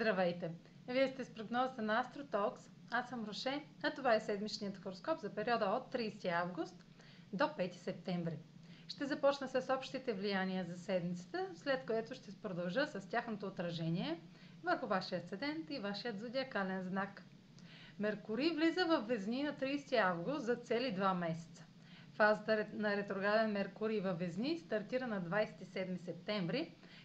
Здравейте! Вие сте с прогнозата на AstroTalks. Аз съм Роше, а това е седмичният хороскоп за периода от 30 август до 5 септември. Ще започна с общите влияния за седмицата, след което ще продължа с тяхното отражение върху вашия асцендент и вашият зодиакален знак. Меркурий влиза в Везни на 30 август за цели 2 месеца. Фазата на ретрограден Меркурий във Везни стартира на 27 септември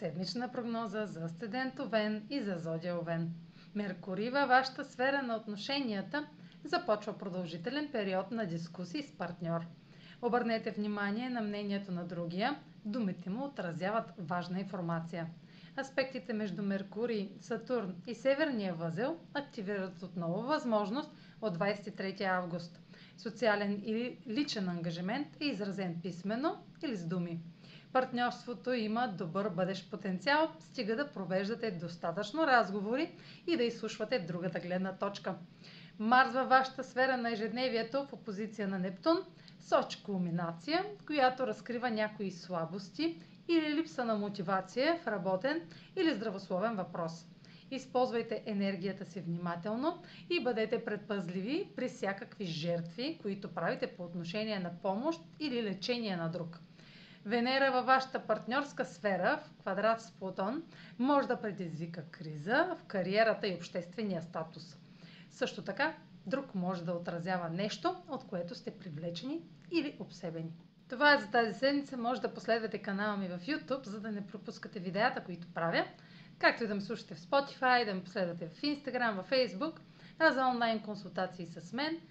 Седмична прогноза за Асцендент Овен и за Зодия Овен. Меркурий във вашата сфера на отношенията започва продължителен период на дискусии с партньор. Обърнете внимание на мнението на другия, думите му отразяват важна информация. Аспектите между Меркурий, Сатурн и Северния възел активират отново възможност от 23 август. Социален или личен ангажимент е изразен писменно или с думи. Партньорството има добър бъдещ потенциал, стига да провеждате достатъчно разговори и да изслушвате другата гледна точка. Марс във вашата сфера на ежедневието в опозиция на Нептун сочи кулминация, която разкрива някои слабости или липса на мотивация в работен или здравословен въпрос. Използвайте енергията си внимателно и бъдете предпазливи при всякакви жертви, които правите по отношение на помощ или лечение на друг. Венера във вашата партньорска сфера в квадрат с Плутон може да предизвика криза в кариерата и обществения статус. Също така, друг може да отразява нещо, от което сте привлечени или обсебени. Това е за тази седмица. Може да последвате канала ми в YouTube, за да не пропускате видеята, които правя, както и да ме слушате в Spotify, да ме последвате в Instagram, в Facebook, а за онлайн консултации с мен –